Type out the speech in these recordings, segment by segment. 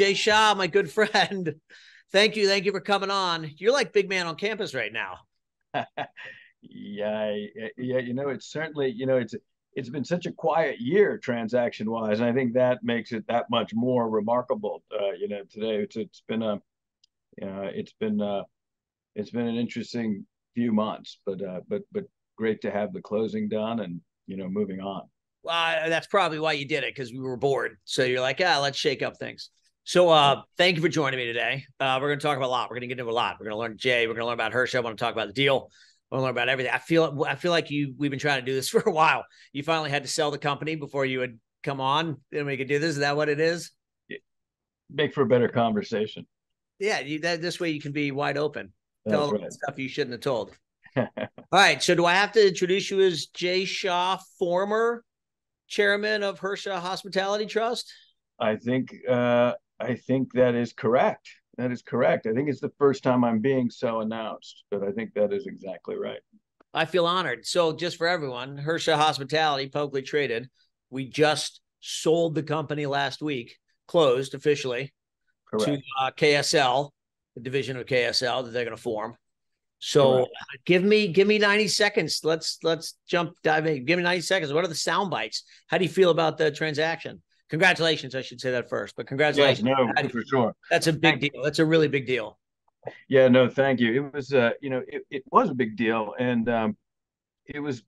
Jay Shah, my good friend. Thank you. Thank you for coming on. You're like big man on campus right now. yeah, yeah. You know, it's certainly, you know, it's it's been such a quiet year transaction wise, and I think that makes it that much more remarkable. Uh, you know, today it's it's been a, uh, it's been uh, it's been an interesting few months, but uh, but but great to have the closing done and you know moving on. Well, that's probably why you did it because we were bored. So you're like, yeah, let's shake up things. So uh, thank you for joining me today. Uh, we're going to talk about a lot. We're going to get into a lot. We're going to learn Jay. We're going to learn about Hersha. I want to talk about the deal. I want to learn about everything. I feel I feel like you. We've been trying to do this for a while. You finally had to sell the company before you would come on, and we could do this. Is that what it is? Make for a better conversation. Yeah, you, that, this way you can be wide open. That's Tell right. stuff you shouldn't have told. All right. So do I have to introduce you as Jay Shah, former chairman of Hersha Hospitality Trust? I think uh, I think that is correct. That is correct. I think it's the first time I'm being so announced, but I think that is exactly right. I feel honored. So, just for everyone, Hersha Hospitality, publicly traded, we just sold the company last week, closed officially correct. to uh, KSL, the division of KSL that they're going to form. So, correct. give me give me 90 seconds. Let's let's jump dive in. Give me 90 seconds. What are the sound bites? How do you feel about the transaction? Congratulations, I should say that first, but congratulations. Yes, no, for sure. That's a big deal. That's a really big deal. Yeah, no, thank you. It was, uh, you know, it, it was a big deal, and um, it was,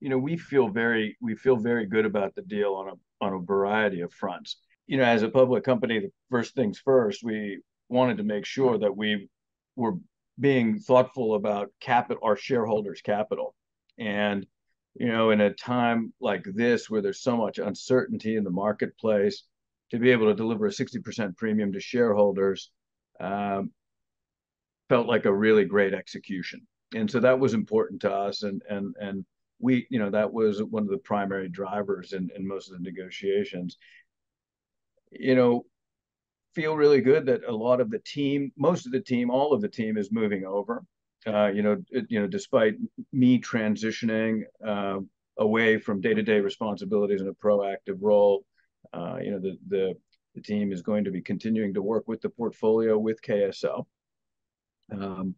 you know, we feel very, we feel very good about the deal on a on a variety of fronts. You know, as a public company, the first things first, we wanted to make sure that we were being thoughtful about capital, our shareholders' capital, and you know, in a time like this where there's so much uncertainty in the marketplace, to be able to deliver a 60% premium to shareholders um, felt like a really great execution. And so that was important to us. And, and, and we, you know, that was one of the primary drivers in, in most of the negotiations. You know, feel really good that a lot of the team, most of the team, all of the team is moving over. Uh, you know, you know, despite me transitioning uh, away from day-to-day responsibilities in a proactive role, uh, you know, the, the the team is going to be continuing to work with the portfolio with KSL. Um,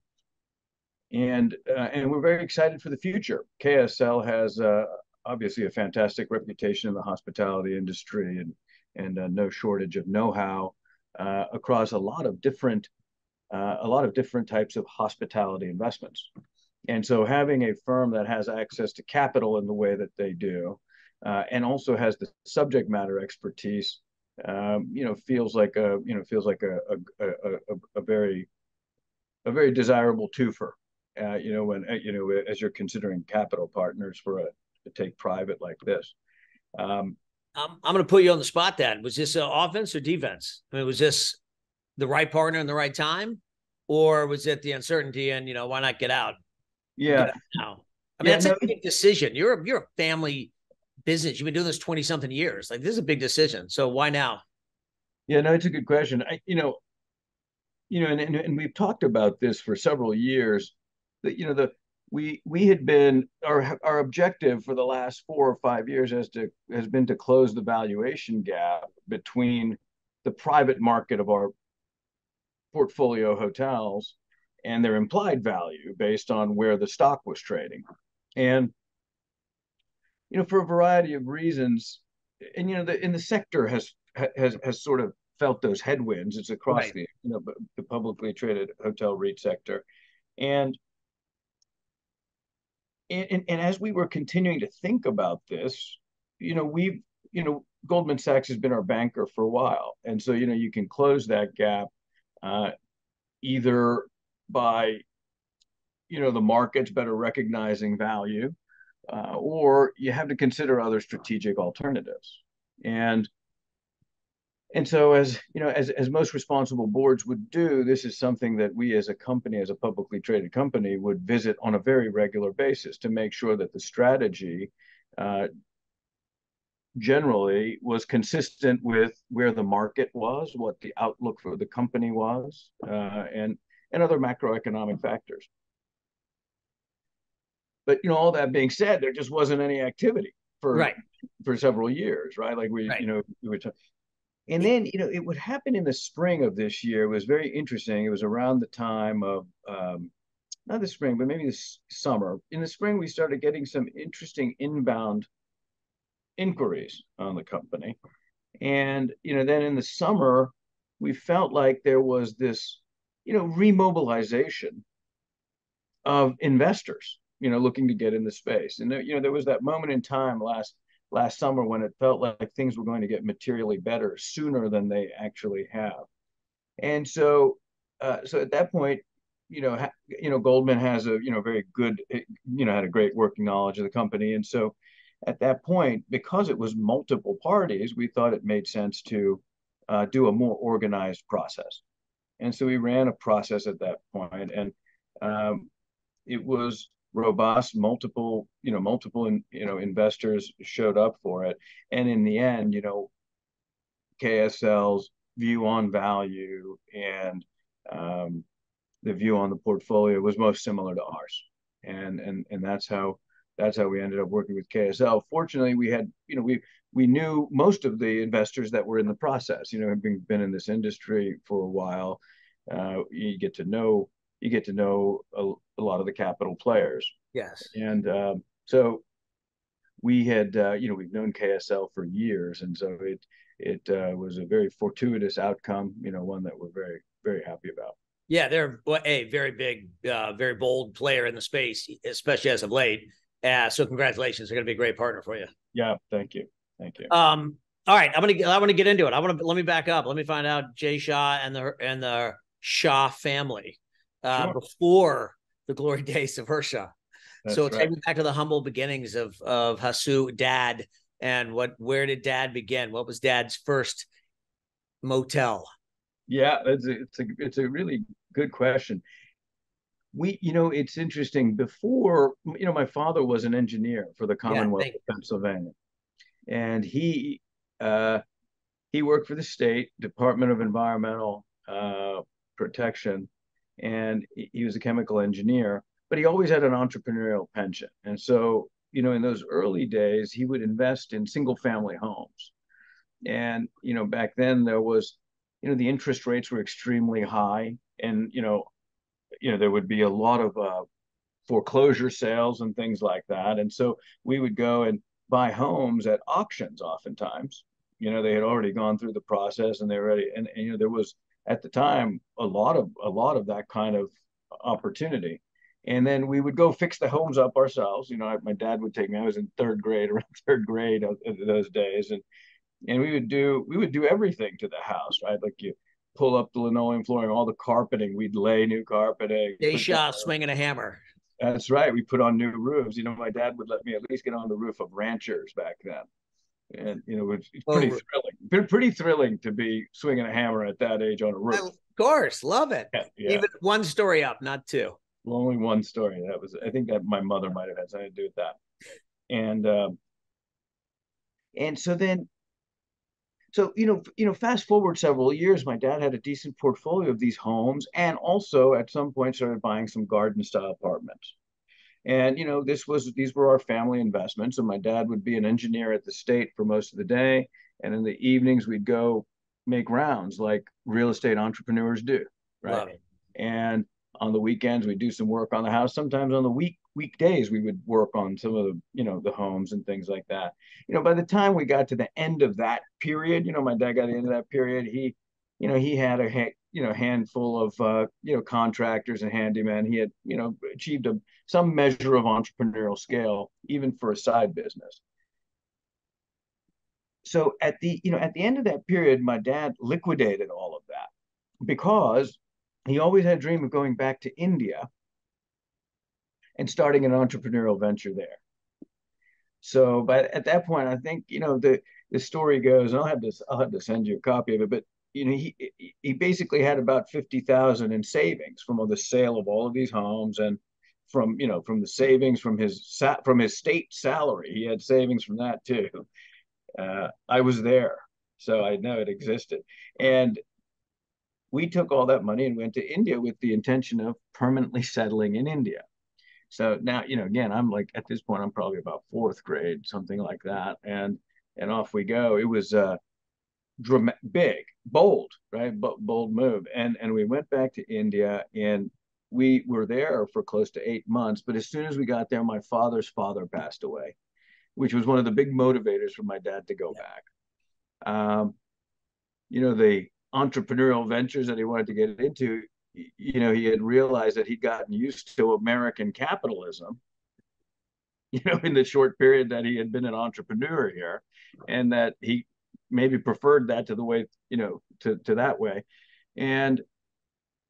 and uh, and we're very excited for the future. KSL has uh, obviously a fantastic reputation in the hospitality industry and and no shortage of know-how across a lot of different uh, a lot of different types of hospitality investments. And so having a firm that has access to capital in the way that they do, uh, and also has the subject matter expertise, um, you know, feels like a you know feels like a a, a, a very a very desirable twofer. Uh, you know, when uh, you know as you're considering capital partners for a, a take private like this. Um, I'm I'm going to put you on the spot. Then was this offense or defense? I mean, was this the right partner in the right time, or was it the uncertainty and you know why not get out? Yeah. Get out I mean, yeah, that's no, a big decision. You're a, you're a family business. You've been doing this twenty something years. Like this is a big decision. So why now? Yeah, no, it's a good question. I, you know, you know, and, and, and we've talked about this for several years. That you know the we we had been our our objective for the last four or five years has to has been to close the valuation gap between the private market of our portfolio hotels and their implied value based on where the stock was trading. And you know, for a variety of reasons, and you know, the in the sector has has has sort of felt those headwinds. It's across right. the you know the publicly traded hotel REIT sector, and and, and as we were continuing to think about this, you know, we've you know Goldman Sachs has been our banker for a while, and so you know you can close that gap uh, either by you know the markets better recognizing value, uh, or you have to consider other strategic alternatives. And and so as you know as, as most responsible boards would do this is something that we as a company as a publicly traded company would visit on a very regular basis to make sure that the strategy uh, generally was consistent with where the market was, what the outlook for the company was, uh, and and other macroeconomic factors. But you know, all that being said, there just wasn't any activity for right. for several years, right? Like we, right. you know, we were talking. And then, you know, it would happen in the spring of this year. It was very interesting. It was around the time of um, not the spring, but maybe the summer. In the spring, we started getting some interesting inbound inquiries on the company. And, you know, then in the summer, we felt like there was this, you know, remobilization of investors, you know, looking to get in the space. And there, you know, there was that moment in time last last summer when it felt like things were going to get materially better sooner than they actually have. And so, uh, so at that point, you know, ha, you know, Goldman has a you know very good, you know, had a great working knowledge of the company, and so at that point, because it was multiple parties, we thought it made sense to uh, do a more organized process. And so we ran a process at that point, and um, it was robust. Multiple, you know, multiple, in, you know, investors showed up for it, and in the end, you know, KSL's view on value and um, the view on the portfolio was most similar to ours, and and and that's how that's how we ended up working with KSL. Fortunately, we had, you know, we we knew most of the investors that were in the process. You know, having been in this industry for a while, uh, you get to know you get to know a, a lot of the capital players. Yes. And um, so we had, uh, you know, we've known KSL for years, and so it it uh, was a very fortuitous outcome. You know, one that we're very very happy about. Yeah, they're a very big, uh, very bold player in the space, especially as of late. Yeah. So congratulations. They're going to be a great partner for you. Yeah. Thank you. Thank you. Um, all right. I'm going to, I want to get into it. I want to, let me back up. Let me find out Jay Shah and the, and the Shah family, uh, sure. before the glory days of. That's so right. take me back to the humble beginnings of, of Hasu dad and what, where did dad begin? What was dad's first motel? Yeah, it's a, it's a, it's a really good question we you know it's interesting before you know my father was an engineer for the commonwealth yeah, of pennsylvania. And he uh he worked for the state department of environmental uh protection and he was a chemical engineer but he always had an entrepreneurial penchant. And so you know in those early days he would invest in single family homes. And you know back then there was you know the interest rates were extremely high and you know you know there would be a lot of uh, foreclosure sales and things like that. And so we would go and buy homes at auctions oftentimes. You know they had already gone through the process and they were ready. And, and you know there was at the time a lot of a lot of that kind of opportunity. And then we would go fix the homes up ourselves. You know my dad would take me i was in third grade around third grade of, of those days. And and we would do we would do everything to the house right? Like you pull up the linoleum flooring, all the carpeting. We'd lay new carpeting. They shot swinging a hammer. That's right. We put on new roofs. You know, my dad would let me at least get on the roof of ranchers back then. And, you know, it's, it's pretty oh. thrilling. Pretty thrilling to be swinging a hammer at that age on a roof. Of course. Love it. Yeah, yeah. Even one story up, not two. Only one story. That was, I think that my mother might have had something to do with that. And, um, and so then so you know you know fast forward several years my dad had a decent portfolio of these homes and also at some point started buying some garden style apartments. And you know this was these were our family investments. And my dad would be an engineer at the state for most of the day. And in the evenings we'd go make rounds like real estate entrepreneurs do right? And on the weekends we do some work on the house. Sometimes on the week weekdays we would work on some of the you know the homes and things like that. You know by the time we got to the end of that period you know my dad got into that period he you know he had a you know handful of uh, you know contractors and handymen. He had you know achieved a some measure of entrepreneurial scale even for a side business. So at the you know at the end of that period my dad liquidated all of that because he always had a dream of going back to India and starting an entrepreneurial venture there. So, but at that point, I think you know the the story goes, and I'll have to I'll have to send you a copy of it. But you know, he he basically had about fifty thousand in savings from the sale of all of these homes, and from you know from the savings from his from his state salary, he had savings from that too. uh, I was there, so I know it existed. And we took all that money and went to India with the intention of permanently settling in India. So now, you know, again, I'm like at this point, I'm probably about fourth grade, something like that, and and off we go. It was uh, dramatic, big, bold, right? But bold move, and and we went back to India, and we were there for close to eight months. But as soon as we got there, my father's father passed away, which was one of the big motivators for my dad to go back. Um, you know, the entrepreneurial ventures that he wanted to get into, you know, he had realized that he'd gotten used to American capitalism, you know, in the short period that he had been an entrepreneur here, and that he maybe preferred that to the way, you know, to, to that way. And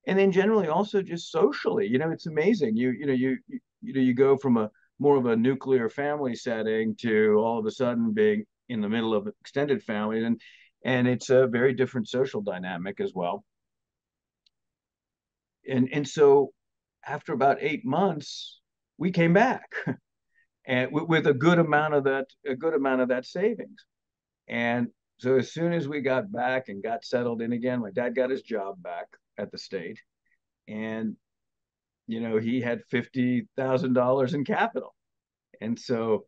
and then generally also just socially, you know, it's amazing. You, you know, you, you, you know, you go from a more of a nuclear family setting to all of a sudden being in the middle of extended family and and it's a very different social dynamic as well and and so after about eight months we came back and with, with a good amount of that a good amount of that savings. And so as soon as we got back and got settled in again my dad got his job back at the state. And you know he had $50,000 in capital. And so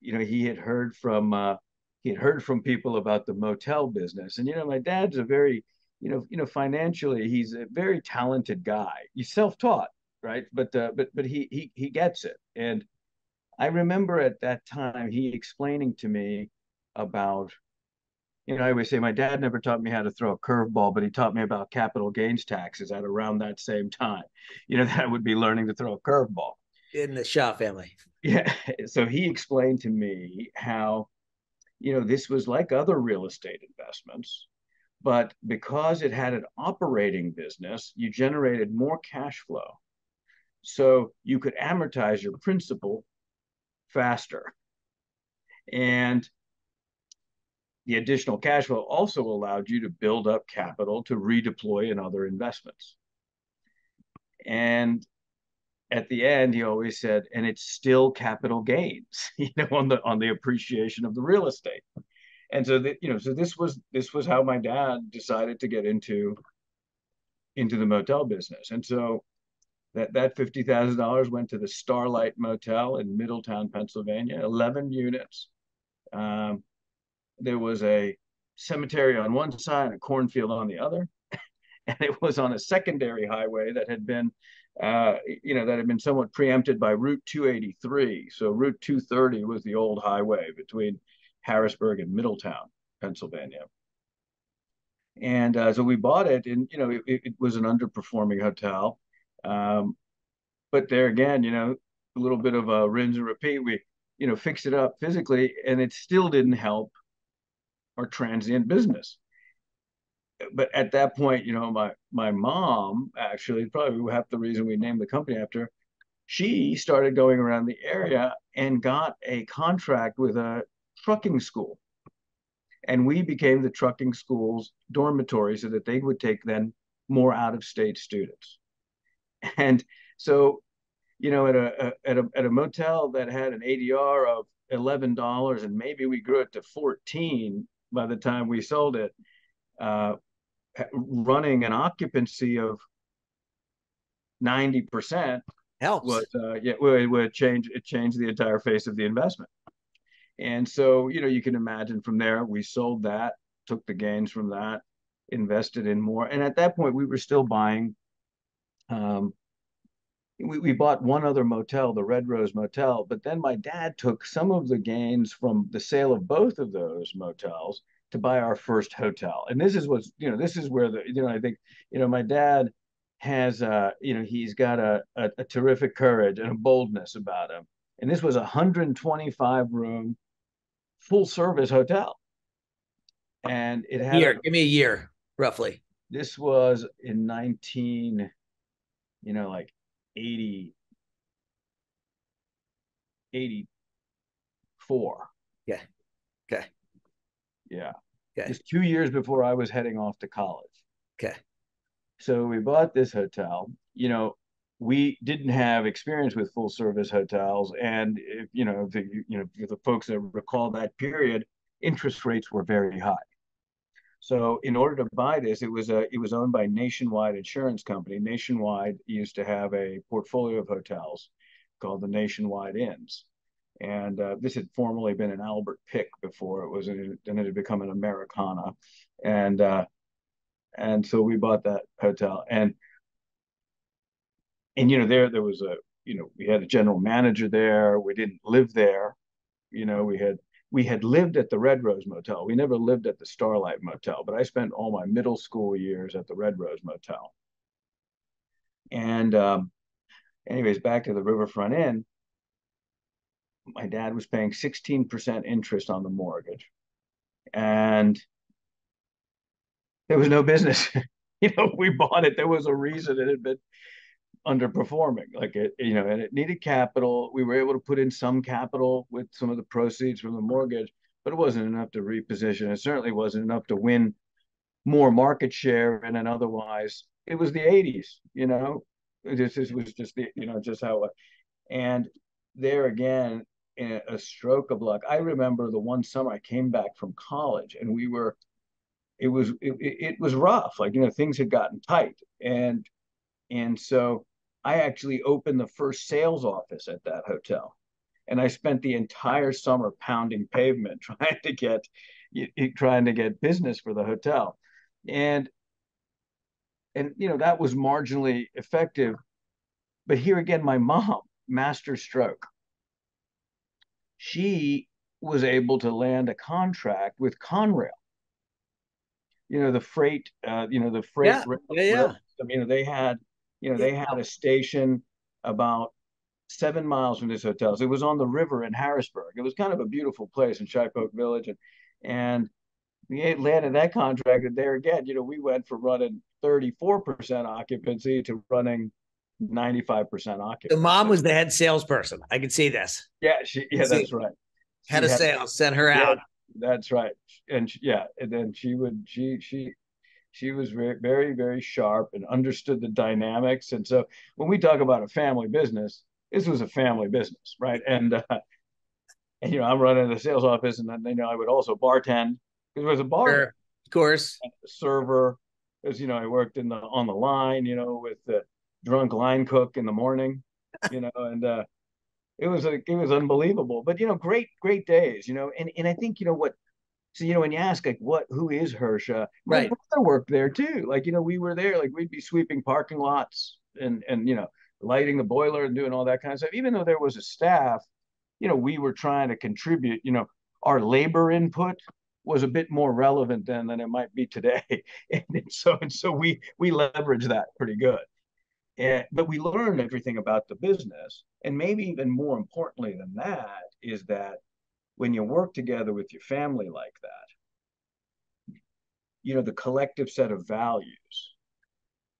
you know he had heard from uh, he had heard from people about the motel business. And you know, my dad's a very, you know, you know, financially, he's a very talented guy. He's self-taught, right? But uh, but but he he he gets it. And I remember at that time he explaining to me about you know, I always say my dad never taught me how to throw a curveball, but he taught me about capital gains taxes at around that same time. You know, that I would be learning to throw a curveball. In the Shah family. Yeah. So he explained to me how you know, this was like other real estate investments, but because it had an operating business, you generated more cash flow. So you could amortize your principal faster. And the additional cash flow also allowed you to build up capital to redeploy in other investments. And at the end, he always said, and it's still capital gains, you know, on the on the appreciation of the real estate. And so that, you know, so this was this was how my dad decided to get into into the motel business. And so that that fifty thousand dollars went to the Starlight Motel in Middletown, Pennsylvania, eleven units. Um, there was a cemetery on one side, a cornfield on the other, and it was on a secondary highway that had been uh, you know, that had been somewhat preempted by Route 283. So Route 230 was the old highway between Harrisburg and Middletown, Pennsylvania. And uh, so we bought it, and you know, it, it was an underperforming hotel. Um, but there again, you know, a little bit of a rinse and repeat. We, you know, fixed it up physically, and it still didn't help our transient business but at that point, you know, my my mom actually probably half the reason we named the company after. She started going around the area and got a contract with a trucking school, and we became the trucking school's dormitory so that they would take then more out of state students. And so, you know, at a, at a at a motel that had an ADR of eleven dollars and maybe we grew it to fourteen by the time we sold it. Uh, running an occupancy of 90% helps would uh, yeah would, would change it changed the entire face of the investment and so you know you can imagine from there we sold that took the gains from that invested in more and at that point we were still buying um, we, we bought one other motel the red rose motel but then my dad took some of the gains from the sale of both of those motels to buy our first hotel. And this is what's, you know, this is where the, you know, I think, you know, my dad has, uh, you know, he's got a, a, a terrific courage and a boldness about him. And this was a 125 room full service hotel. And it had year, a, give me a year roughly. This was in 19, you know, like 80, 84. Yeah. Okay. Yeah. Okay. Just two years before I was heading off to college. Okay. So we bought this hotel. You know, we didn't have experience with full service hotels, and if, you know, the you know the folks that recall that period, interest rates were very high. So in order to buy this, it was a it was owned by Nationwide Insurance Company. Nationwide used to have a portfolio of hotels called the Nationwide Inns, and uh, this had formerly been an Albert Pick before it was, and it had become an Americana, and uh, and so we bought that hotel, and and you know there there was a you know we had a general manager there. We didn't live there, you know we had we had lived at the Red Rose Motel. We never lived at the Starlight Motel, but I spent all my middle school years at the Red Rose Motel. And um, anyways, back to the Riverfront Inn. My dad was paying 16% interest on the mortgage. And there was no business. you know, we bought it. There was a reason it had been underperforming. Like it, you know, and it needed capital. We were able to put in some capital with some of the proceeds from the mortgage, but it wasn't enough to reposition. It certainly wasn't enough to win more market share and then otherwise it was the 80s, you know. This, this was just the, you know, just how and there again, a stroke of luck. I remember the one summer I came back from college and we were it was it, it was rough like you know things had gotten tight and and so I actually opened the first sales office at that hotel. And I spent the entire summer pounding pavement trying to get trying to get business for the hotel. And and you know that was marginally effective. But here again, my mom, master stroke. She was able to land a contract with Conrail. You know the freight, uh, you know the freight. Yeah, yeah, yeah. I mean, they had you know, they had a station about seven miles from this hotel. So it was on the river in Harrisburg. It was kind of a beautiful place in Shipoke Village. And, and we landed that contract. And there again, you know, we went from running 34% occupancy to running 95% occupancy. The mom was the head salesperson. I can see this. Yeah, she, yeah, that's right. She had a sales, sent her out. that's right. And she, yeah, and then she would, she, she, she was very, very, very sharp and understood the dynamics. And so when we talk about a family business, this was a family business, right? And, uh, and you know, I'm running the sales office, and then you know, I would also bartend because it was a bar, sure. of course, server. Because you know, I worked in the on the line, you know, with the drunk line cook in the morning, you know, and uh, it was a, it was unbelievable. But you know, great great days, you know, and and I think you know what so you know when you ask like what who is Hersha, my right. brother worked there too. Like you know we were there, like we'd be sweeping parking lots and and you know lighting the boiler and doing all that kind of stuff. Even though there was a staff, you know we were trying to contribute. You know our labor input was a bit more relevant then than it might be today, and so and so we we leveraged that pretty good. And, but we learned everything about the business, and maybe even more importantly than that is that when you work together with your family like that, you know, the collective set of values.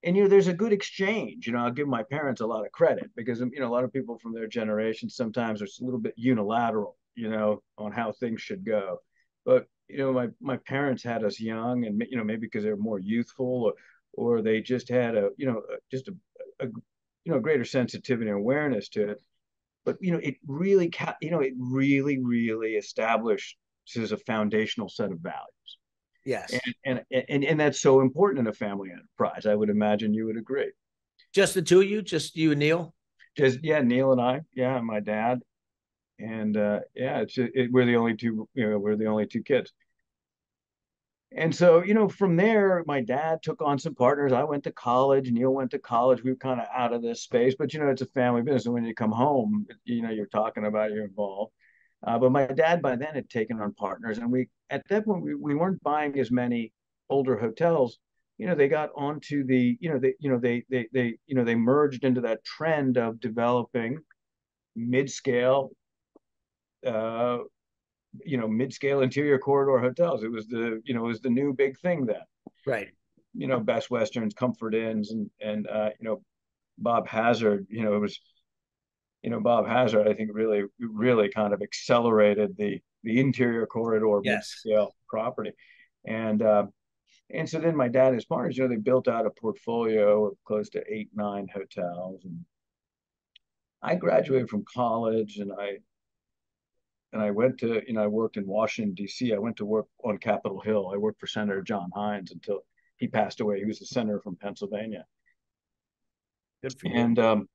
And you know, there's a good exchange. You know, I'll give my parents a lot of credit because you know a lot of people from their generation sometimes are a little bit unilateral, you know, on how things should go. But you know, my my parents had us young, and you know, maybe because they're more youthful, or or they just had a you know just a, a you know greater sensitivity and awareness to it but you know it really you know it really really established establishes a foundational set of values. Yes. And, and and and that's so important in a family enterprise. I would imagine you would agree. Just the two of you? Just you and neil? Just yeah neil and i. Yeah my dad. And uh yeah it's it, we're the only two you know we're the only two kids and so, you know, from there, my dad took on some partners. I went to college. Neil went to college. We were kind of out of this space, but you know, it's a family business. And when you come home, you know, you're talking about you're involved. Uh, but my dad by then had taken on partners, and we at that point we, we weren't buying as many older hotels. You know, they got onto the, you know, they, you know, they, they, they, you know, they merged into that trend of developing mid-scale uh, you know mid-scale interior corridor hotels. It was the you know it was the new big thing then. Right. You know, Best Westerns, Comfort Inns, and and uh, you know, Bob Hazard. You know, it was you know Bob Hazard. I think really really kind of accelerated the the interior corridor yes. mid-scale property, and. Uh, and so then my dad and his partners, you know, they built out a portfolio of close to eight, nine hotels. And I graduated from college and I and I went to, you know, I worked in Washington, D.C. I went to work on Capitol Hill. I worked for Senator John Heinz until he passed away. He was a senator from Pennsylvania. Good for you. And um,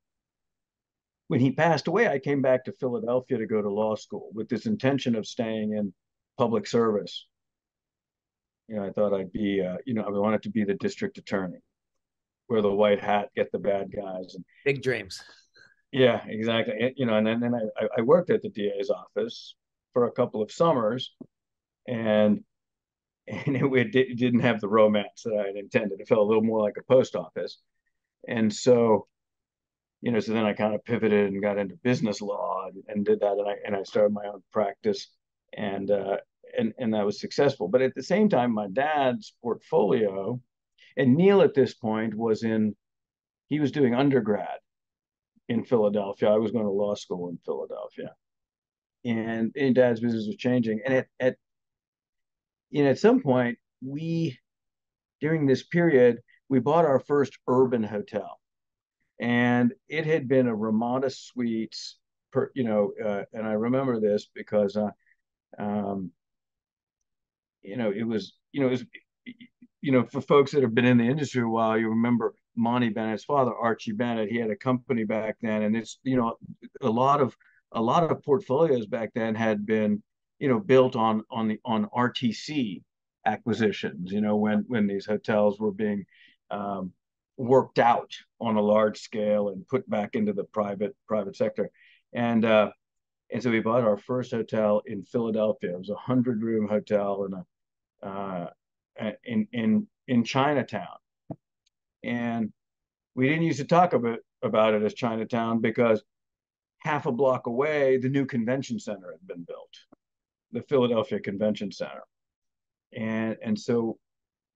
when he passed away, I came back to Philadelphia to go to law school with this intention of staying in public service. You know, I thought I'd be, uh, you know, I wanted to be the district attorney, wear the white hat, get the bad guys. And, Big dreams. Yeah, exactly. You know, and then, then I, I worked at the DA's office for a couple of summers, and and it, it didn't have the romance that I had intended. It felt a little more like a post office, and so, you know, so then I kind of pivoted and got into business law and, and did that, and I and I started my own practice, and uh, and and that was successful. But at the same time, my dad's portfolio, and Neil at this point was in, he was doing undergrad in Philadelphia. I was going to law school in Philadelphia, and, and Dad's business was changing. And at at you know at some point we during this period we bought our first urban hotel, and it had been a Ramada Suites. Per, you know, uh, and I remember this because, uh, um, you know, it was, you know, it was, you know, for folks that have been in the industry a while, you remember Monty Bennett's father, Archie Bennett. He had a company back then, and it's you know a lot of a lot of portfolios back then had been you know built on on the on RTC acquisitions. You know when when these hotels were being um, worked out on a large scale and put back into the private private sector, and uh, and so we bought our first hotel in Philadelphia. It was a hundred room hotel in a uh, in in in Chinatown and we didn't used to talk about, about it as Chinatown because half a block away, the new convention center had been built, the Philadelphia Convention Center. And, and so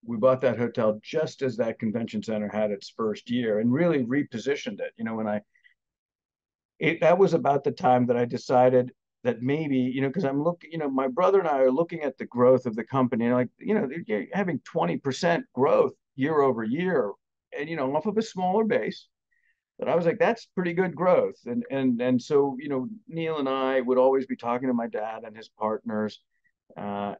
we bought that hotel just as that convention center had its first year and really repositioned it. You know, when I, it, that was about the time that I decided that maybe, you know, because I'm looking, you know, my brother and I are looking at the growth of the company and like, you know, having 20% growth year over year and you know off of a smaller base. But i was like that's pretty good growth. And and and so you know neil and i would always be talking to my dad and his partners uh,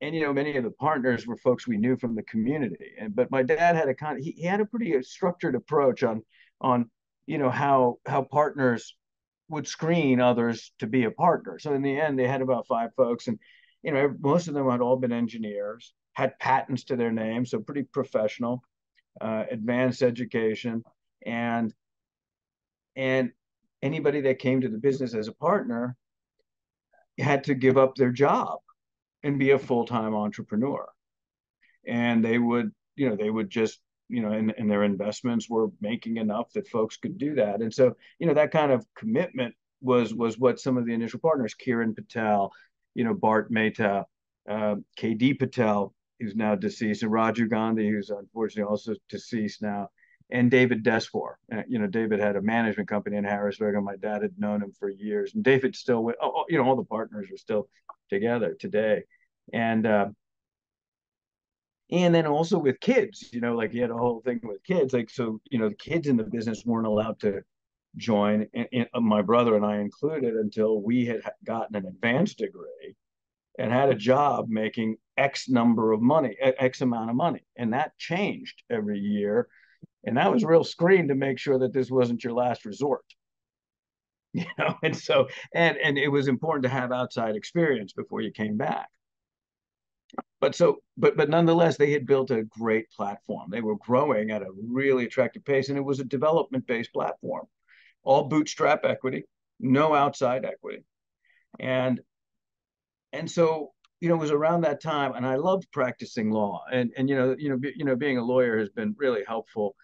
and you know many of the partners were folks we knew from the community. And but my dad had a kind he, he had a pretty structured approach on on you know how how partners would screen others to be a partner. So in the end they had about five folks and you know most of them had all been engineers had patents to their name so pretty professional uh, advanced education, and and anybody that came to the business as a partner had to give up their job and be a full-time entrepreneur. And they would you know they would just you know and, and their investments were making enough that folks could do that. And so you know that kind of commitment was was what some of the initial partners kiran patel you know bharat mehta uh, kd patel who's now deceased, and Raju Gandhi, who's unfortunately also deceased now, and David Desfor. Uh, you know, David had a management company in Harrisburg, and my dad had known him for years. And David still, with, oh, you know, all the partners are still together today, and uh, and then also with kids. You know, like he had a whole thing with kids. Like so, you know, the kids in the business weren't allowed to join, and, and my brother and I included, until we had gotten an advanced degree and had a job making X number of money, X amount of money. And that changed every year. And that was real screen to make sure that this wasn't your last resort. You know, and so and and it was important to have outside experience before you came back. But so, but but nonetheless, they had built a great platform. They were growing at a really attractive pace, and it was a development-based platform, all bootstrap equity, no outside equity, and and so you know, it was around that time, and I loved practicing law, and and you know, you know, be, you know, being a lawyer has been really helpful,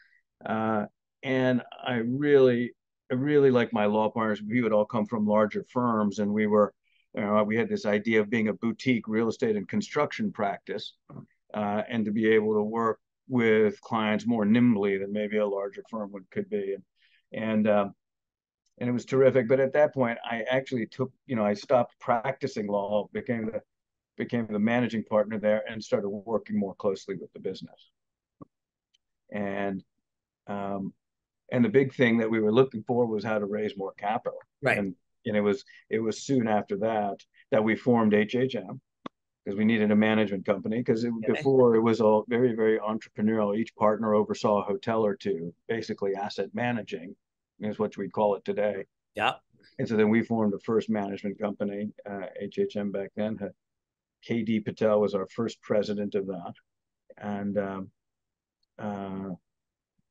uh, and I really, I really like my law partners. We would all come from larger firms, and we were, you know, we had this idea of being a boutique real estate and construction practice, uh, and to be able to work with clients more nimbly than maybe a larger firm would could be, and and um, and it was terrific. But at that point, I actually took, you know, I stopped practicing law, became the became the managing partner there and started working more closely with the business. And um, and the big thing that we were looking for was how to raise more capital. Right. And And it was it was soon after that that we formed HHM because we needed a management company because okay. before it was all very very entrepreneurial. Each partner oversaw a hotel or two, basically asset managing is what we call it today. Yeah. And so then we formed the first management company, uh, HHM back then. KD Patel was our first president of that, and um, uh,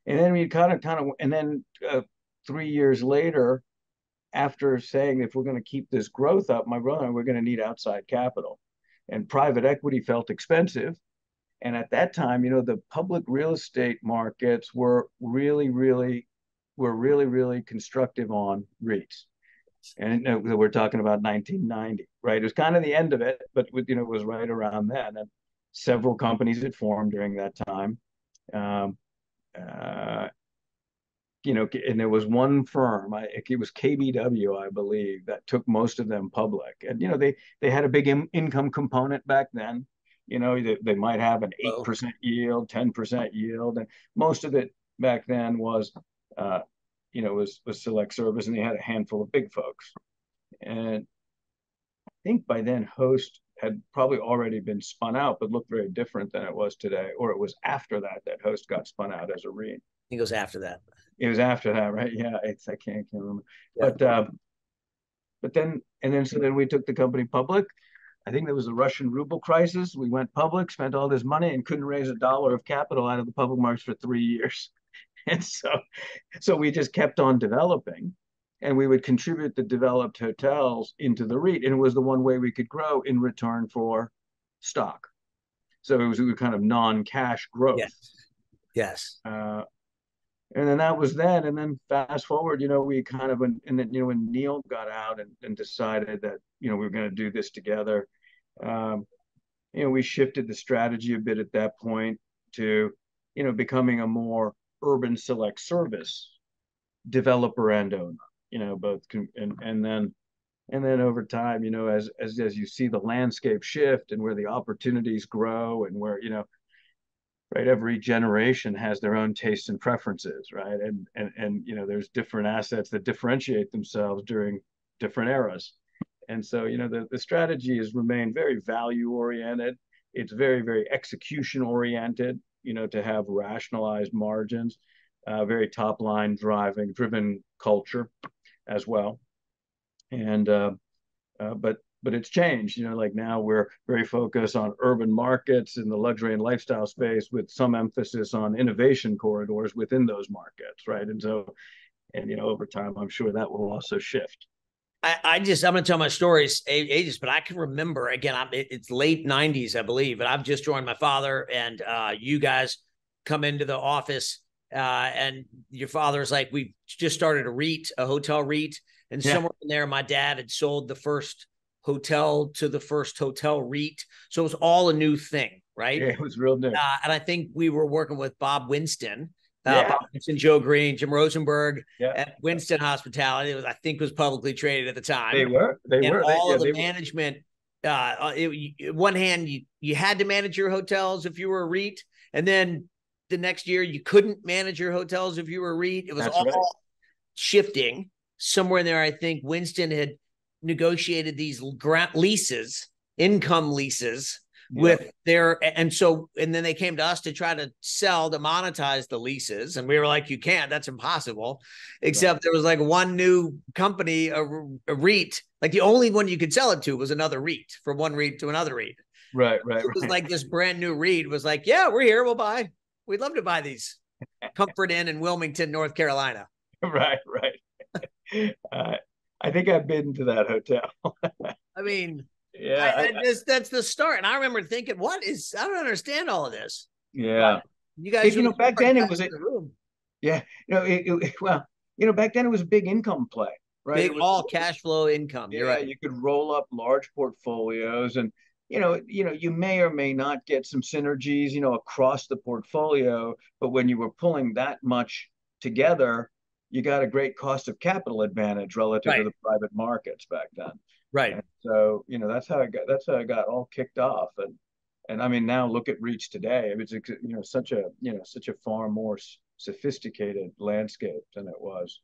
and then we kind of kind of and then uh, three years later, after saying if we're going to keep this growth up, my brother and we're going to need outside capital, and private equity felt expensive, and at that time, you know, the public real estate markets were really really were really really constructive on REITs and you know, we're talking about 1990, right? It was kind of the end of it, but you know, it was right around then, and several companies had formed during that time. Um, uh, you know, and there was one firm, I, it was KBW, I believe, that took most of them public, and you know, they they had a big in, income component back then. You know, they, they might have an eight percent yield, ten percent yield, and most of it back then was uh, you know, was was select service, and they had a handful of big folks. And I think by then, Host had probably already been spun out, but looked very different than it was today. Or it was after that that Host got spun out as a REIT. I think it was after that. It was after that, right? Yeah, it's I can't, can't remember. Yeah. But uh, but then and then so then we took the company public. I think there was a Russian ruble crisis. We went public, spent all this money, and couldn't raise a dollar of capital out of the public markets for three years. and so so we just kept on developing and we would contribute the developed hotels into the REIT. And it was the one way we could grow in return for stock. So it was, was kind of non-cash growth. Yes. Yes. Uh, and then that was then. And then fast forward, you know, we kind of, and then, you know, when Neil got out and, and decided that, you know, we were going to do this together, um, you know, we shifted the strategy a bit at that point to, you know, becoming a more urban select service developer and owner you know both and and then and then over time you know as as as you see the landscape shift and where the opportunities grow and where you know right every generation has their own tastes and preferences right? And and and you know there's different assets that differentiate themselves during different eras. And so you know the, the strategy has remained very value oriented it's very very execution oriented you know, to have rationalized margins, uh, very top line driving driven culture as well. And, uh, uh, but, but it's changed, you know, like now we're very focused on urban markets in the luxury and lifestyle space with some emphasis on innovation corridors within those markets. Right. And so, and, you know, over time, I'm sure that will also shift. I, I just I'm gonna tell my stories ages, but I can remember again. I'm it, it's late '90s, I believe, but I've just joined my father, and uh, you guys come into the office, uh, and your father's like, we just started a REIT, a hotel REIT, and yeah. somewhere in there, my dad had sold the first hotel to the first hotel REIT, so it was all a new thing, right? Yeah, it was real new. Uh, and I think we were working with Bob Winston, uh, yeah. Joe Green, Jim Rosenberg, yeah. at Winston Hospitality. Was, I think was publicly traded at the time. They were. They and were. All they, of the management. Uh, uh it, one hand, you you had to manage your hotels if you were a REIT, and then the next year you couldn't manage your hotels if you were a REIT. It was That's all right. shifting. Somewhere in there, I think Winston had negotiated these grant leases, income leases with their and so and then they came to us to try to sell to monetize the leases and we were like you can't that's impossible. Except right. there was like one new company a, a REIT like the only one you could sell it to was another REIT from one REIT to another REIT. Right right it was right. like this brand new REIT was like yeah we're here we'll buy. We'd love to buy these. Comfort Inn in Wilmington North Carolina. Right right. Uh, I think I've been to that hotel. I mean yeah, I, I, just, that's the start. And I remember thinking, "What is? I don't understand all of this." Yeah, but you guys, you know, back then it was a, room. Yeah, you know, it, it, well, you know, back then it was a big income play, right? Big was, all cash flow income. You're yeah, right. You could roll up large portfolios, and you know, you know, you may or may not get some synergies, you know, across the portfolio. But when you were pulling that much together, you got a great cost of capital advantage relative right. to the private markets back then. Right. And so you know that's how I got that's how I got all kicked off and and I mean now look at REITs today. It's you know such a you know such a far more sophisticated landscape than it was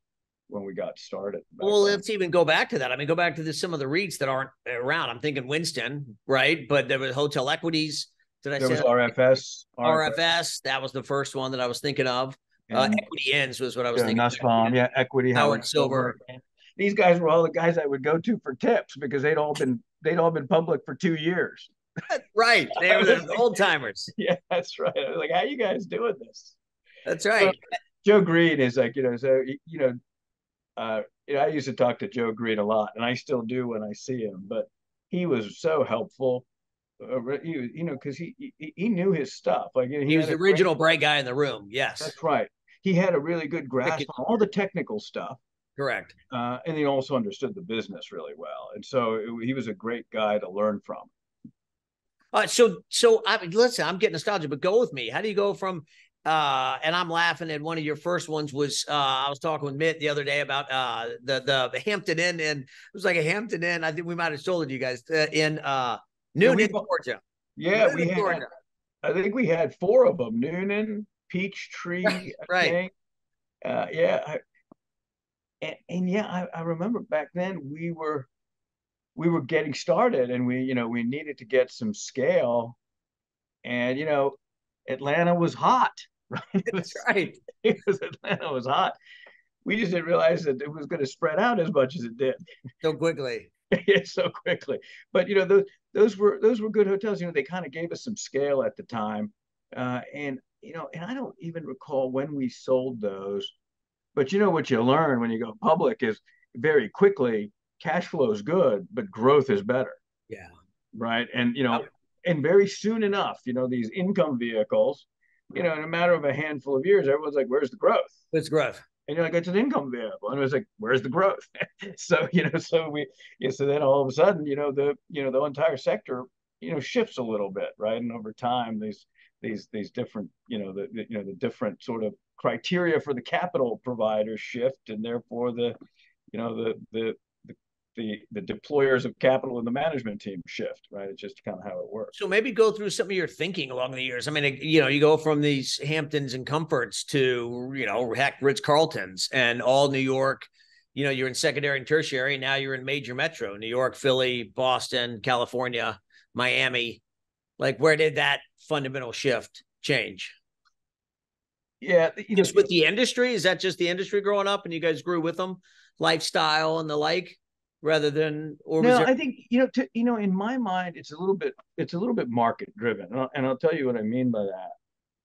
when we got started. Well, then. let's even go back to that. I mean, go back to the, some of the REITs that aren't around. I'm thinking Winston, right? But there was Hotel Equities. Did I there say was RFS, RFS? RFS. That was the first one that I was thinking of. Uh, Equity Inns was what I was yeah, thinking. Nussbaum, yeah, Equity Howard, Howard Silver. Silver. These guys were all the guys I would go to for tips because they'd all been they'd all been public for two years. right, they were the old timers. Yeah, that's right. I was like, how you guys doing this? That's right. So, Joe Green is like, you know, so you know, uh, you know, I used to talk to Joe Green a lot, and I still do when I see him. But he was so helpful. Uh, he, you know, because he, he, he knew his stuff. Like he, he was the original great, bright guy in the room. Yes, that's right. He had a really good grasp on all the technical stuff. Correct. Uh, and he also understood the business really well, and so it, he was a great guy to learn from. Uh, so so I mean, listen, I'm getting nostalgic, but go with me. How do you go from uh, and I'm laughing at one of your first ones was uh, I was talking with Mitt the other day about uh, the the Hampton Inn and it was like a Hampton Inn. I think we might have sold it to you guys uh, in uh, Newnan, yeah, Georgia. Yeah, Newnan, we had. Georgia. I think we had four of them: Newnan, Peachtree, right? Uh, yeah, and, and, yeah, I, I remember back then we were we were getting started, and we you know we needed to get some scale, and you know Atlanta was hot right? That's right. Because Atlanta was hot. We just didn't realize that it was going to spread out as much as it did. So quickly. yeah, so quickly. But you know, those those were those were good hotels. You know, they kind of gave us some scale at the time. Uh, and you know, and I don't even recall when we sold those. But you know what you learn when you go public is very quickly cash flow is good, but growth is better. Yeah. Right. And you know, and very soon enough, you know, these income vehicles you know, in a matter of a handful of years, everyone's like, "Where's the growth?" It's growth. And you're like, "It's an income vehicle," and it was like, "Where's the growth?" so you know, so we, yeah, so then all of a sudden, you know, the you know the entire sector, you know, shifts a little bit, right? And over time, these these these different, you know, the, the you know the different sort of criteria for the capital providers shift, and therefore the, you know, the the the the deployers of capital and the management team shift, right? It's just kind of how it works. So maybe go through some of your thinking along the years. I mean, you know, you go from these Hamptons and Comforts to you know, heck, Ritz Carltons and all New York. You know, you're in secondary and tertiary. Now you're in major metro: New York, Philly, Boston, California, Miami. Like, where did that fundamental shift change? Yeah, you know, just with the industry. Is that just the industry growing up, and you guys grew with them, lifestyle and the like? rather than or no there... i think you know to, you know in my mind it's a little bit it's a little bit market driven and I'll, and I'll tell you what i mean by that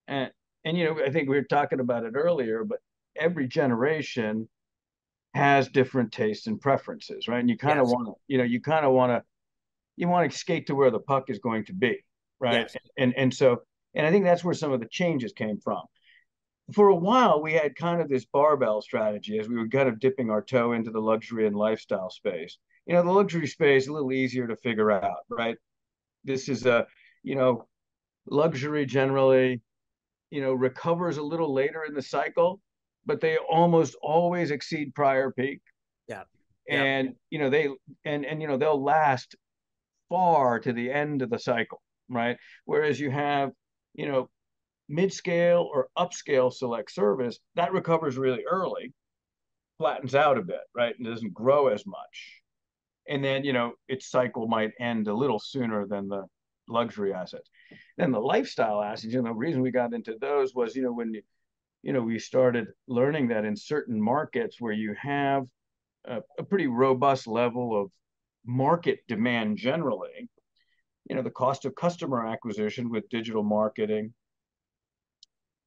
and and you know i think we were talking about it earlier but every generation has different tastes and preferences right and you kind of yes. want to you know you kind of want to you want to skate to where the puck is going to be right yes. and, and and so and i think that's where some of the changes came from for a while we had kind of this barbell strategy as we were kind of dipping our toe into the luxury and lifestyle space. You know the luxury space a little easier to figure out right? This is a you know luxury generally you know recovers a little later in the cycle but they almost always exceed prior peak. Yeah. And yeah. you know they and and you know they'll last far to the end of the cycle right? Whereas you have you know mid-scale or upscale select service, that recovers really early, flattens out a bit, right? And doesn't grow as much. And then, you know, its cycle might end a little sooner than the luxury assets. Then the lifestyle assets, you know, the reason we got into those was, you know, when you, know, we started learning that in certain markets where you have a, a pretty robust level of market demand generally, you know, the cost of customer acquisition with digital marketing,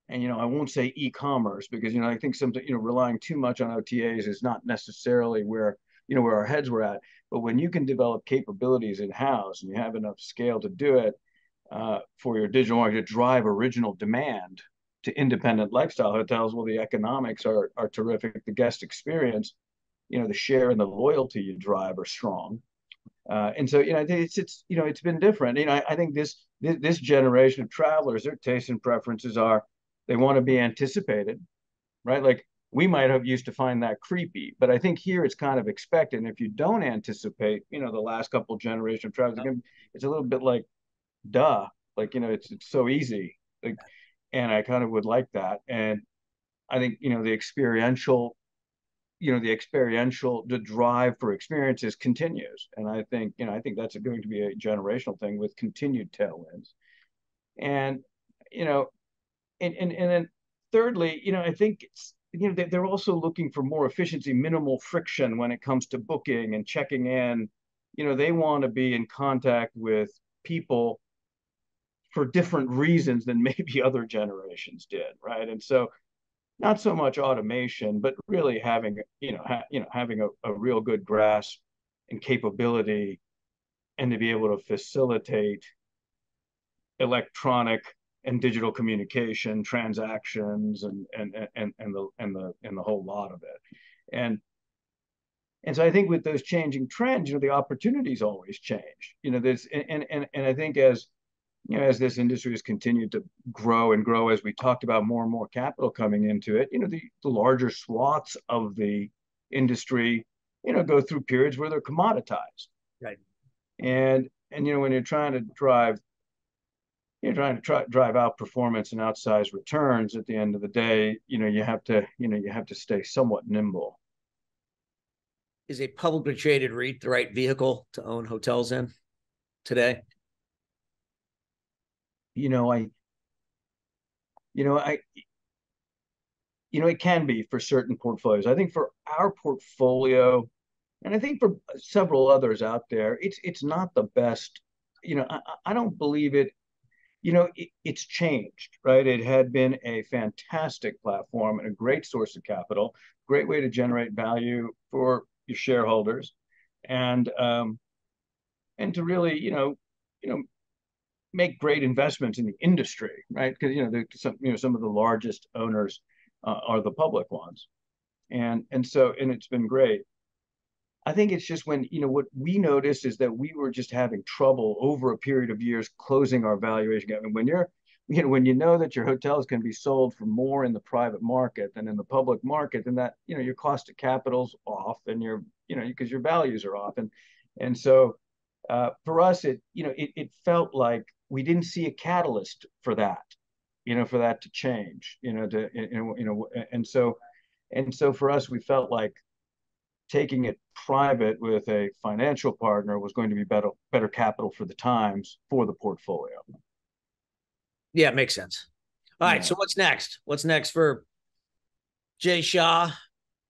and you know i won't say e-commerce because you know i think something you know relying too much on otas is not necessarily where you know where our heads were at. But when you can develop capabilities in house and you have enough scale to do it uh, for your digital market to drive original demand to independent lifestyle hotels well the economics are are terrific. The guest experience you know the share and the loyalty you drive are strong. Uh, and so you know it's it's you know it's been different. You know I, I think this, this this generation of travelers their tastes and preferences are they want to be anticipated, right? Like we might have used to find that creepy, but I think here it's kind of expected. And if you don't anticipate, you know, the last couple generation of travelers, it's a little bit like, duh, like you know, it's it's so easy. Like, and I kind of would like that. And I think you know the experiential you know the experiential the drive for experiences continues and i think you know i think that's going to be a generational thing with continued tailwinds and you know and and, and then thirdly you know i think it's you know they're also looking for more efficiency minimal friction when it comes to booking and checking in. You know they want to be in contact with people for different reasons than maybe other generations did right? And so not so much automation, but really having you know ha, you know having a, a real good grasp and capability, and to be able to facilitate electronic and digital communication transactions and and and and the and the and the whole lot of it and and so i think with those changing trends you know the opportunities always change you know there's and and and i think as you know, as this industry has continued to grow and grow, as we talked about more and more capital coming into it, you know, the, the larger swaths of the industry, you know, go through periods where they're commoditized. Right. And and you know, when you're trying to drive, you're trying to try, drive out performance and outsized returns at the end of the day, you know, you have to, you know, you have to stay somewhat nimble. Is a publicly traded REIT the right vehicle to own hotels in today? you know, I, you know, I, you know, it can be for certain portfolios. I think for our portfolio, and I think for several others out there, it's it's not the best. You know, I, I don't believe it. You know, it, it's changed, right? It had been a fantastic platform and a great source of capital, great way to generate value for your shareholders, and um, and to really, you know, you know, make great investments in the industry, right? Because you know, some you know some of the largest owners uh, are the public ones, and and so and it's been great. I think it's just when you know what we noticed is that we were just having trouble over a period of years closing our valuation gap. And when you're you know when you know that your hotels can be sold for more in the private market than in the public market, then that you know your cost of capital's off, and your you know because your values are off, and and so uh, for us it you know it, it felt like we didn't see a catalyst for that, you know, for that to change, you know, to you know, and so and so for us, we felt like taking it private with a financial partner was going to be better better capital for the times for the portfolio. Yeah, it makes sense. All right, yeah. so what's next? What's next for Jay Shah?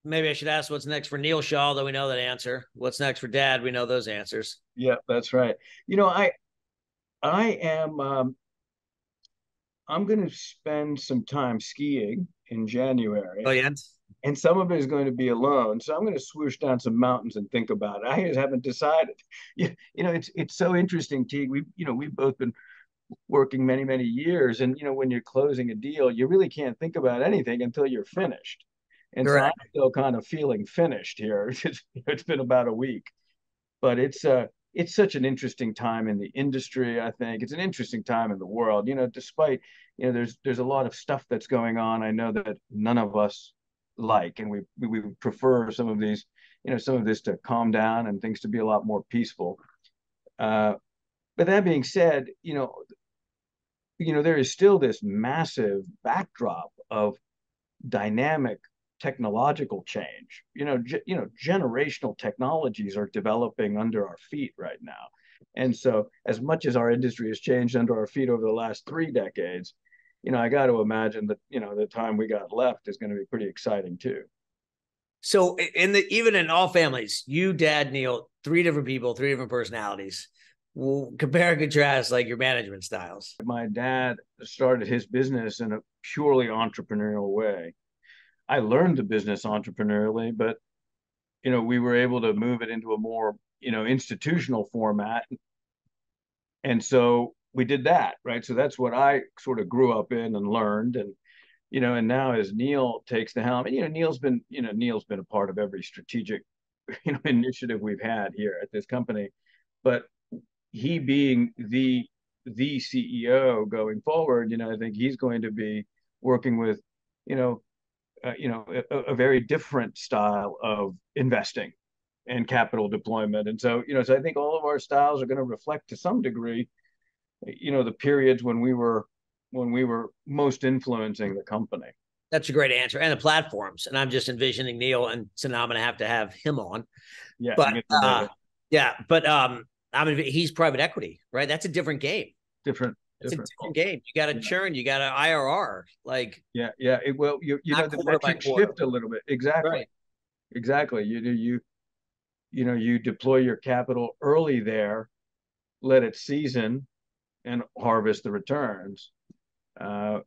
Maybe I should ask what's next for Neil Shah, though we know that answer. What's next for Dad? We know those answers. Yeah, that's right. You know, I I am. Um, I'm going to spend some time skiing in January. Oh yeah. And some of it is going to be alone. So I'm going to swoosh down some mountains and think about it. I just haven't decided. You, you know, it's it's so interesting, Teague. We you know we've both been working many many years, and you know when you're closing a deal, you really can't think about anything until you're finished. And so I'm still kind of feeling finished here. It's, it's been about a week, but it's uh it's such an interesting time in the industry i think it's an interesting time in the world you know despite you know there's there's a lot of stuff that's going on i know that none of us like and we we, prefer some of these you know some of this to calm down and things to be a lot more peaceful uh, but that being said you know you know there is still this massive backdrop of dynamic technological change. You know, ge- you know, generational technologies are developing under our feet right now. And so, as much as our industry has changed under our feet over the last three decades, you know, I got to imagine that you know the time we got left is going to be pretty exciting too. So, in the even in all families, you, Dad, Neil, three different people, three different personalities. Well, compare and contrast like your management styles. My dad started his business in a purely entrepreneurial way. I learned the business entrepreneurially, but you know, we were able to move it into a more, you know, institutional format. And so we did that, right? So that's what I sort of grew up in and learned. And, you know, and now as Neil takes the helm, and, you know, Neil's been, you know, Neil's been a part of every strategic, you know, initiative we've had here at this company. But he being the the CEO going forward, you know, I think he's going to be working with, you know, uh, you know a, a, very different style of investing and capital deployment and so you know so i think all of our styles are going to reflect to some degree you know the periods when we were when we were most influencing the company That's a great answer. And the platforms. And I'm just envisioning Neil, and so now I'm going to have to have him on. Yeah, but uh, yeah, but um, I mean, he's private equity, right? That's a different game. Different. It's a different game. You got to churn. You got to IRR. Like yeah, yeah. It, well, you you know the metrics shift a little bit. Exactly. Right. Exactly. You do you you know you deploy your capital early there, let it season, and harvest the returns. Uh,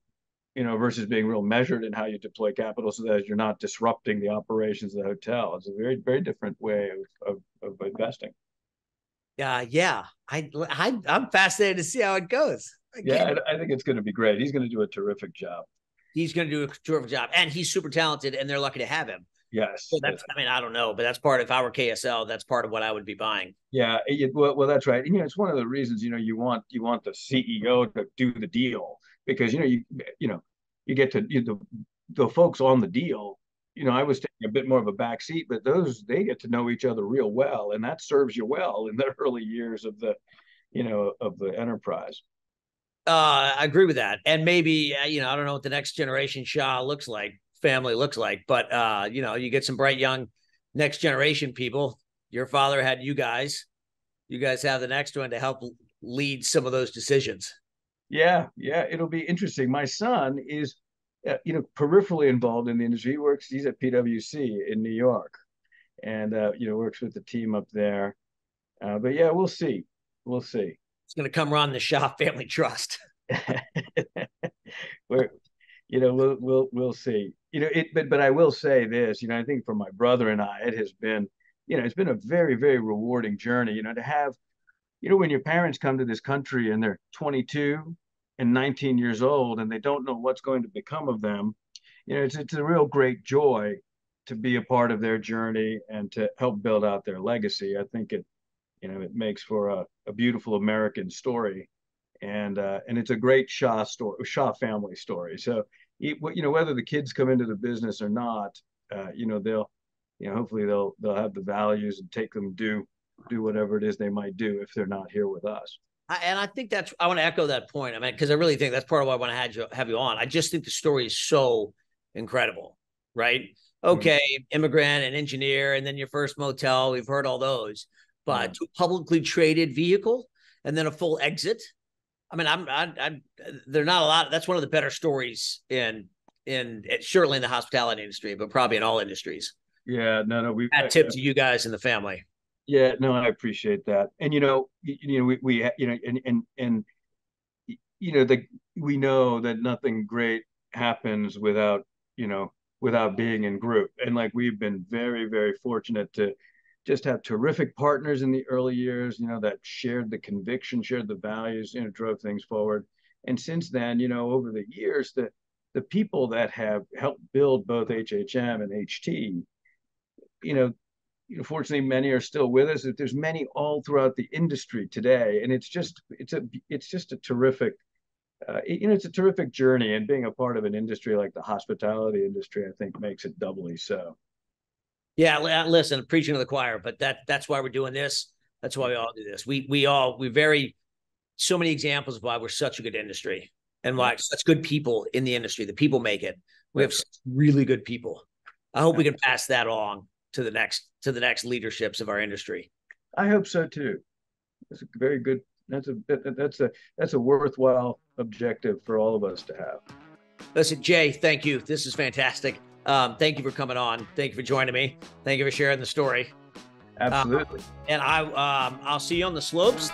you know, versus being real measured in how you deploy capital so that you're not disrupting the operations of the hotel. It's a very, very different way of, of, of investing. Yeah, uh, yeah. I, I, I'm fascinated to see how it goes. yeah, I, I think it's going to be great. He's going to do a terrific job. He's going to do a terrific job, and he's super talented, and they're lucky to have him. Yes. So that's, I mean, I don't know, but that's part of, our KSL, that's part of what I would be buying. Yeah. It, well, well, that's right. And, you know, it's one of the reasons, you know, you want, you want the CEO to do the deal because, you know, you, you know, you get to you, the, the folks on the deal, you know, I was taking a bit more of a back seat, but those, they get to know each other real well. And that serves you well in the early years of the, you know, of the enterprise. Uh, I agree with that. And maybe, uh, you know, I don't know what the next generation Shah looks like family looks like. But uh, you know, you get some bright young next generation people. Your father had you guys. You guys have the next one to help lead some of those decisions. Yeah, yeah, it'll be interesting. My son is, uh, you know, peripherally involved in the industry. He works. He's at PwC in New York, and uh, you know, works with the team up there. Uh, but yeah, we'll see. We'll see. It's going to come run the Shah Family Trust. we're, you know, we'll we'll we'll see you know, it, but, but I will say this, you know, I think for my brother and I, it has been, you know, it's been a very, very rewarding journey, you know, to have, you know, when your parents come to this country and they're 22 and 19 years old and they don't know what's going to become of them, you know, it's, it's a real great joy to be a part of their journey and to help build out their legacy. I think it, you know, it makes for a, a beautiful American story. And uh, and it's a great Shah story, Shah family story. So you know whether the kids come into the business or not uh, you know they'll you know hopefully they'll they'll have the values and take them do do whatever it is they might do if they're not here with us I, and I think that's I want to echo that point. I mean, because I really think that's part of why I want to have you have you on. I just think the story is so incredible, right? Mm-hmm. Okay, mm-hmm. immigrant and engineer, and then your first motel. We've heard all those, but mm-hmm. publicly traded vehicle, and then a full exit, I mean, I'm, I, I, they're not a lot. That's one of the better stories in, in surely in the hospitality industry, but probably in all industries. Yeah, no, no, we that tip to you guys and the family. Yeah, no, I appreciate that. And you know, you, you know, we, we, you know, and and and you know, the we know that nothing great happens without you know without being in group. And like we've been very, very fortunate to just have terrific partners in the early years, you know, that shared the conviction, shared the values, you know, drove things forward. And since then, you know, over the years, the the people that have helped build both HHM and HT, you know, unfortunately, many are still with us. There's many all throughout the industry today, and it's just it's a it's just a terrific, uh, you know, it's a terrific journey. And being a part of an industry like the hospitality industry, I think, makes it doubly so. Yeah, uh, listen, preaching to the choir, but that that's why we're doing this. That's why we all do this. We we all we very so many examples of why we're such a good industry and why such good people in the industry. The people make it. We have really good people. I hope we can pass that on to the next to the next leaderships of our industry. I hope so too. That's a very good. That's a that's a that's a worthwhile objective for all of us to have. Listen, Jay, thank you. This is fantastic. Um, thank you for coming on. Thank you for joining me. Thank you for sharing the story. Absolutely. and I, um, I'll see you on the slopes.